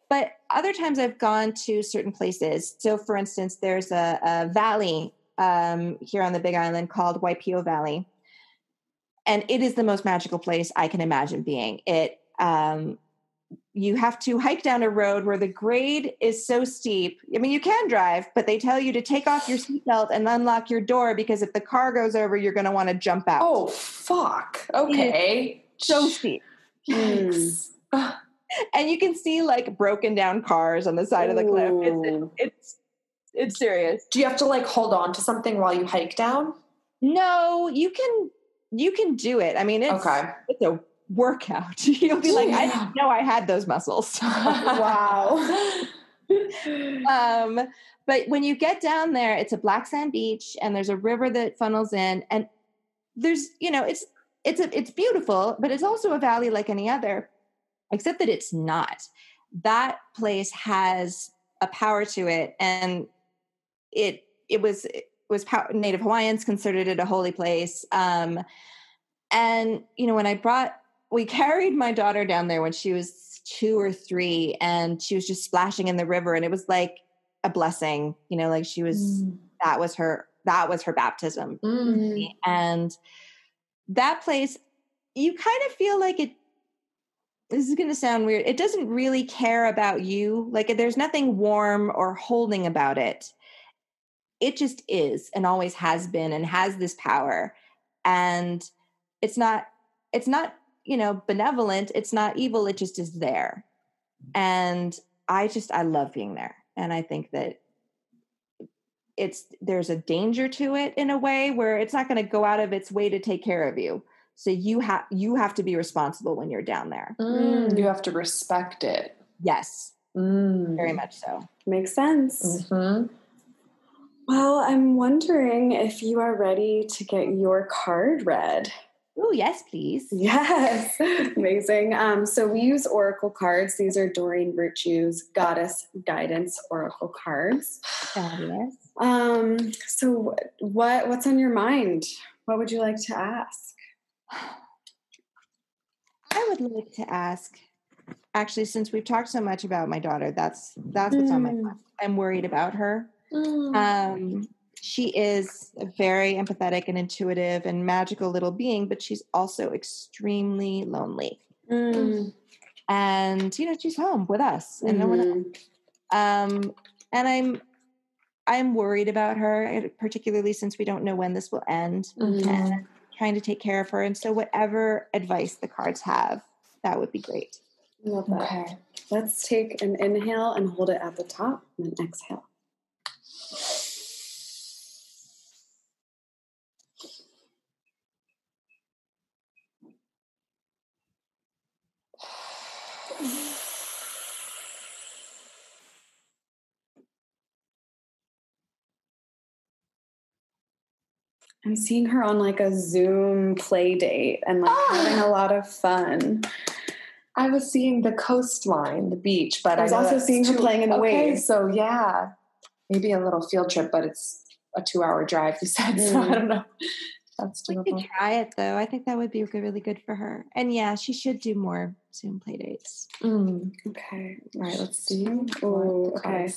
but other times I've gone to certain places. So, for instance, there's a, a valley um, here on the Big Island called Waipio Valley, and it is the most magical place I can imagine being. It um, you have to hike down a road where the grade is so steep. I mean, you can drive, but they tell you to take off your seatbelt and unlock your door because if the car goes over, you're going to want to jump out. Oh, fuck. Okay. so steep. Yikes. And you can see like broken down cars on the side of the cliff. It's, it's it's serious. Do you have to like hold on to something while you hike down? No, you can you can do it. I mean, it's Okay. it's a workout. You'll be like, I didn't know I had those muscles. Wow. um, but when you get down there, it's a black sand beach, and there's a river that funnels in, and there's you know it's it's a, it's beautiful, but it's also a valley like any other, except that it's not. That place has a power to it, and it it was it was Native Hawaiians considered it a holy place. Um, and you know when I brought we carried my daughter down there when she was two or three and she was just splashing in the river and it was like a blessing you know like she was that was her that was her baptism Mm. and that place you kind of feel like it this is going to sound weird it doesn't really care about you like there's nothing warm or holding about it. It just is and always has been and has this power. And it's not it's not you know benevolent it's not evil it just is there. And i just i love being there. And i think that it's there's a danger to it in a way where it's not going to go out of its way to take care of you so you have you have to be responsible when you're down there Mm. You have to respect it. yes Mm. very much so Makes sense. Mhm. Well, I'm wondering if you are ready to get your card read. Oh yes please Yes, amazing. Um, so we use oracle cards. These are Doreen Virtue's Goddess Guidance Oracle cards. fabulous Um, so what what's on your mind? What would you like to ask? i would like to ask actually since we've talked so much about my daughter that's that's what's on my Mm. mind i'm worried about her Mm. Um, she is a very empathetic and intuitive and magical little being, but she's also extremely lonely. Mm, And you know, she's home with us and no one else. mhm. Um, and I'm I'm worried about her, particularly since we don't know when this will end. Mhm. And trying to take care of her. And so, whatever advice the cards have, that would be great. Love that. Okay. Let's take an inhale and hold it at the top, and then exhale. I'm seeing her on like a Zoom play date and like Ah. having a lot of fun. I was seeing the coastline, the beach, but I was know also that's seeing her playing in the okay, waves. So yeah, maybe a little field trip, but it's a two-hour drive. You said, so I Mm. don't know. That's We could try it though. I think that would be really good for her. And yeah, she should do more Zoom play dates. Mm. Okay. All right. Let's see. What Oh, the okay.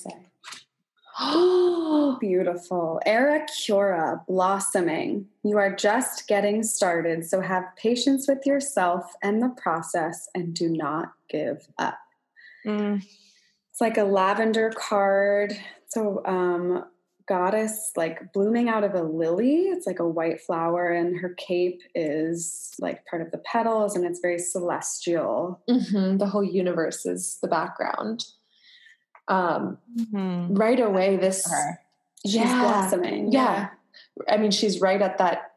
Oh, beautiful. Aeracura, blossoming. You are just getting started, so have patience with yourself and the process and do not give up. Mm. It's like a lavender card. So, um, goddess like blooming out of a lily. It's like a white flower, and her cape is like part of the petals, and it's very celestial. Mhm, The whole universe is the background. Um, Mhm. right away, this. She's yeah, blossoming. yeah. I mean, she's right at that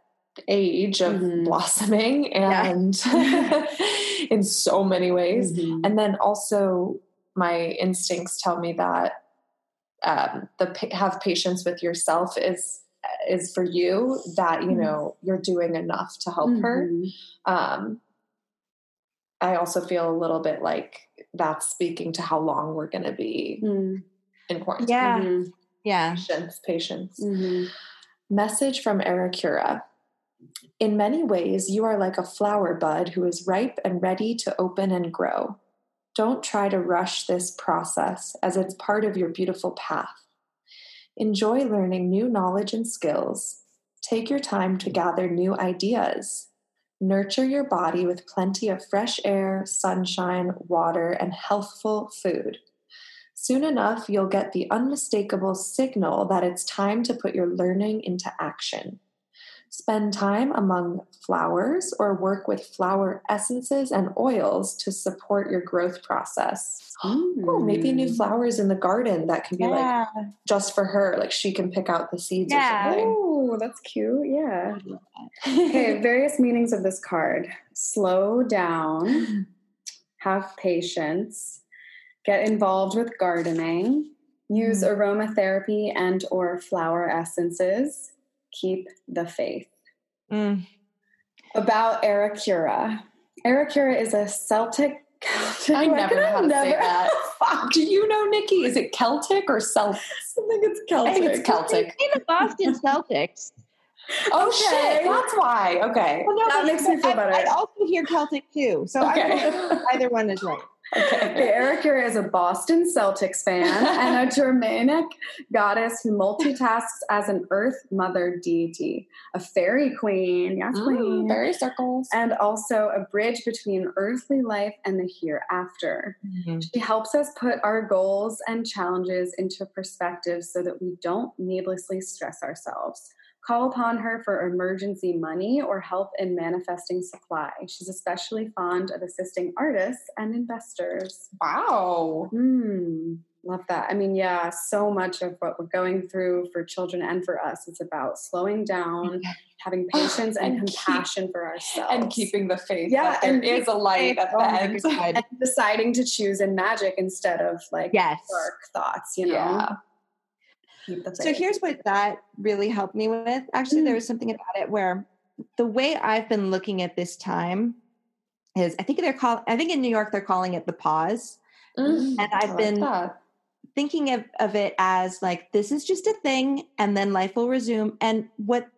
age of Mhm. blossoming, Yeah. and in so many ways. Mhm. And then also, my instincts tell me that um, the have patience with yourself is is for you. That you Mhm. know you're doing enough to help her. Mhm. Um, I also feel a little bit like that's speaking to how long we're going to be Mhm. in quarantine. Yeah. Mhm. Yeah. Patience, patience. Mhm. Message from Aeracura. In many ways, you are like a flower bud who is ripe and ready to open and grow. Don't try to rush this process as it's part of your beautiful path. Enjoy learning new knowledge and skills. Take your time to gather new ideas. Nurture your body with plenty of fresh air, sunshine, water, and healthful food. Soon enough, you'll get the unmistakable signal that it's time to put your learning into action. Spend time among flowers or work with flower essences and oils to support your growth process. Oh, maybe new Mm. flowers in the garden that can be like just for her, like she can pick out the seeds Yeah. or something. That's cute. Yeah. Okay, various meanings of this card. Slow down, have patience, get involved with gardening, use aromatherapy and or flower essences, keep the faith. Mm. About Aeracura. Aeracura is a Celtic Celtic. I Why never could know how to say never- that. Fuck. Do you know, Nikki? Is it Celtic or Celtic? I think it's Celtic. I think it's Celtic. Hey, the Boston Celtics. Oh Okay. shit, that's why. Okay. Well, no, That makes me feel I- better. I also hear Celtic too, so I Okay. don't know if either one is right. Okay, Okay. Aeracura is a Boston Celtics fan and a Germanic goddess who multitasks as an Earth Mother deity, a fairy queen, yes, Mm, queen, Fairy circles. and also a bridge between earthly life and the hereafter. She helps us put our goals and challenges into perspective so that we don't needlessly stress ourselves. Call upon her for emergency money or help in manifesting supply. She's especially fond of assisting artists and investors. Wow. Hmm, love that. I mean, yeah, so much of what we're going through for children and for us is about slowing down, having patience and, And keep- compassion for ourselves. And keeping the faith. Yeah, that there and is a light at Oh the my end. And deciding to choose in magic instead of like Yes. dark thoughts, you know. Yeah. Keep the So here's what that really helped me with. Actually, there Mm. was something about it where the way I've been looking at this time is I think they're called I think in New York they're calling it the pause. Mm, And I've like been that. thinking of, of it as like this is just a thing and then life will resume. And what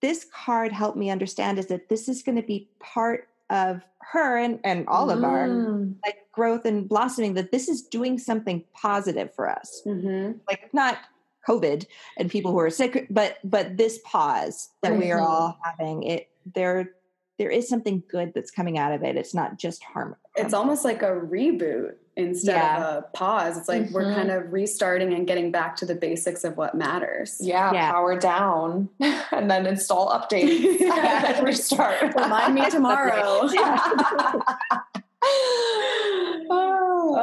this card helped me understand is that this is going to be part of her and, and all of our Mm. like growth and blossoming, that this is doing something positive for us. Mhm. like not COVID and people who are sick, but but this pause that we are Mhm. all having, it there there is something good that's coming out of it. It's not just harm. It's almost like a reboot instead Yeah. of a pause. It's like we're Mhm. kind of restarting and getting back to the basics of what matters. Yeah, Yeah. power down and then install updates and restart. Remind me tomorrow.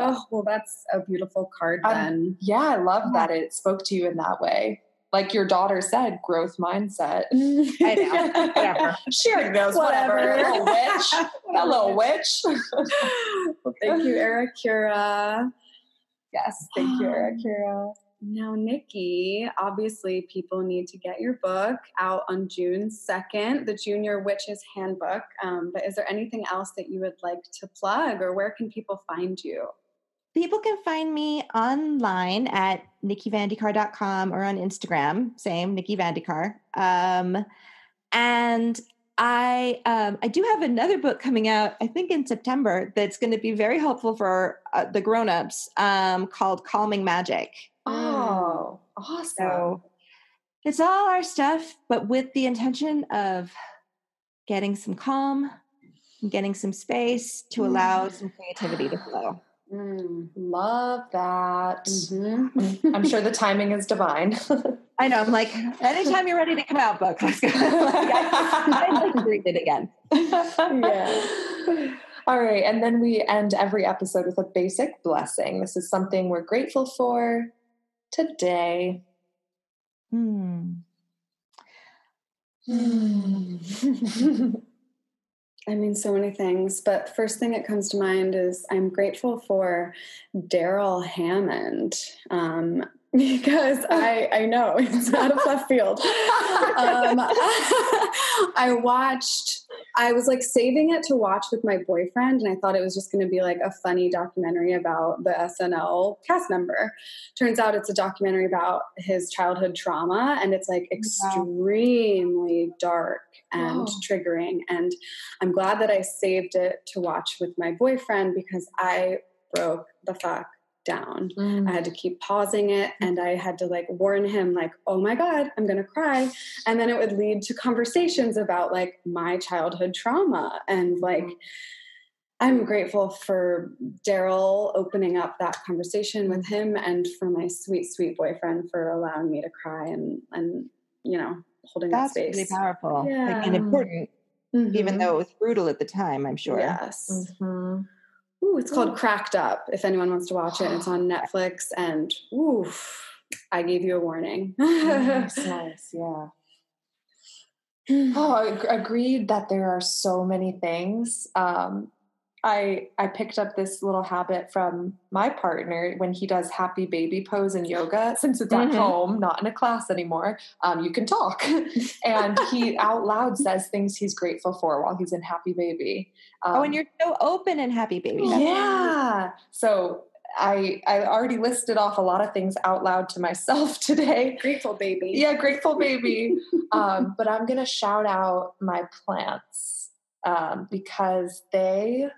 Oh, well, that's a beautiful card Um, then. yeah, I love that it spoke to you in that way. Like your daughter said, growth mindset. I know. Whatever. She already knows Whatever. whatever. Little witch. Little witch. well, thank you, Eric Kira. Yes, thank you, Akira. Now, Nikki, obviously, people need to get your book out on June 2nd, the Junior Witches Handbook. Um, but is there anything else that you would like to plug, or where can people find you? People can find me online at nikkivandecar.com or on Instagram, same Nikki Van De Car. Um, and I um, I do have another book coming out, I think in September, that's going to be very helpful for uh, the grown-ups um, called Calming Magic. Oh, awesome. So it's all our stuff, but with the intention of getting some calm, getting some space to allow some creativity to flow. Mm. Love that. Mhm. I'm sure the timing is divine. I know. I'm like, anytime you're ready to come out, book. Let's go. I like to read it again. yeah. All right. And then we end every episode with a basic blessing. This is something we're grateful for today. Hmm. I mean, so many things, but first thing that comes to mind is I'm grateful for Darrell Hammond um, because I I know it's out of left field. Um, I watched. I was like saving it to watch with my boyfriend, and I thought it was just going to be like a funny documentary about the SNL cast member. Turns out it's a documentary about his childhood trauma, and it's like extremely dark and Oh. triggering. And I'm glad that I saved it to watch with my boyfriend because I broke the fuck down. I had to keep pausing it and I had to like warn him, like, oh my God, I'm gonna cry. And then it would lead to conversations about like my childhood trauma. And like, I'm grateful for Darrell opening up that conversation with him and for my sweet, sweet boyfriend for allowing me to cry and, and you know, holding That's that space. really powerful like, and important, even Mhm. though it was brutal at the time, I'm sure. Yes. Mhm. Ooh, it's called Cracked Up. If anyone wants to watch it, it's on Netflix. And ooh, I gave you a warning. nice, nice, yeah. Oh, I agreed that there are so many things. Um, I I picked up this little habit from my partner when he does happy baby pose in yoga. Since it's at Mhm. home, not in a class anymore, um, you can talk, and he out loud says things he's grateful for while he's in happy baby. Oh, Um, and you're so open and happy, baby. That's- yeah. So I I already listed off a lot of things out loud to myself today. Grateful baby. Yeah, grateful baby. um, but I'm gonna shout out my plants um, because they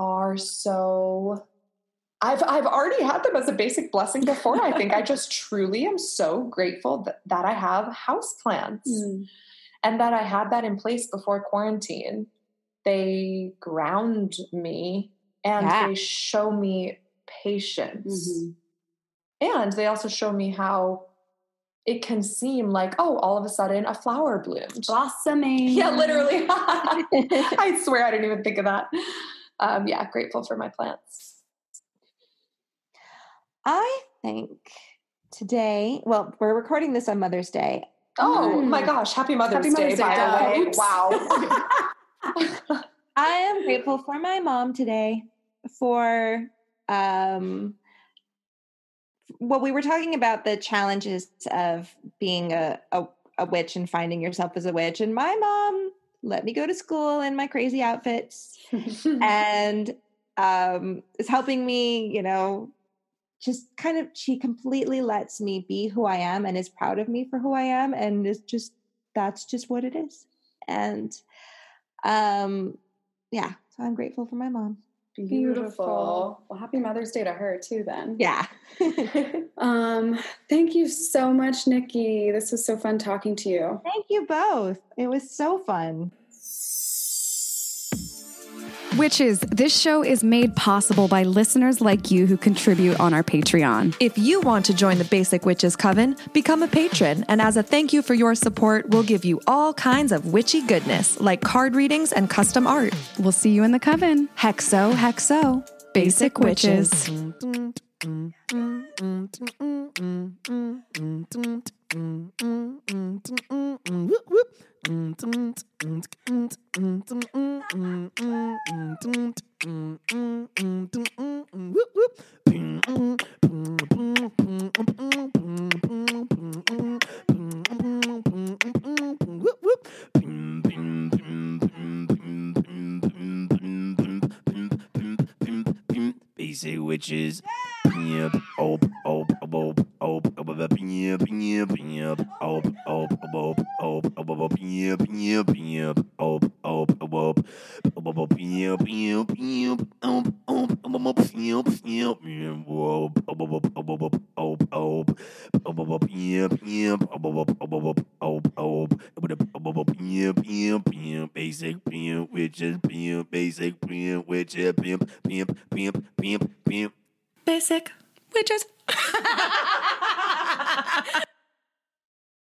are so. I've I've already had them as a basic blessing before. I think I just truly am so grateful that, that I have house plants Mm. and that I had that in place before quarantine. They ground me and Yeah. they show me patience. Mhm. And they also show me how it can seem like, oh, all of a sudden a flower bloomed. Blossoming. Yeah, literally. I swear I didn't even think of that. Um, yeah, grateful for my plants. I think today, well, we're recording this on Mother's Day. Oh Mm. my gosh, happy Mother's, Happy Mother's Day, Day, by the way. Wow. I am grateful for my mom today for um well we were talking about the challenges of being a, a a witch and finding yourself as a witch and my mom let me go to school in my crazy outfits. And um is helping me you know just kind of she completely lets me be who i am and is proud of me for who i am. And is just that's just what it is. And um yeah so i'm grateful for my mom Beautiful. Well, happy Mother's Day to her too. Then. yeah Um. Thank you so much, Nikki. This was so fun talking to you. thank you both it was so fun Witches, this show is made possible by listeners like you who contribute on our Patreon. If you want to join the Basic Witches Coven, become a patron, and as a thank you for your support, we'll give you all kinds of witchy goodness, like card readings and custom art. We'll see you in the coven. Hexo, hexo. Basic Witches. Mm-hmm. greasy witches. Yep, op, op, op, op, op, yep, yep, yep, op, op, op, op, op, yep, yep, yep, op, op, op, op, yep, yep, yep, op, op, op, yep, yep, yep, op, op, op, op, op, op, yep, yep, op, op, op, op, op, op, op, yep, yep, yep, basic yep, which yep, pimp, basic yep, which yep, yep, yep, yep. pimp. Basic witches.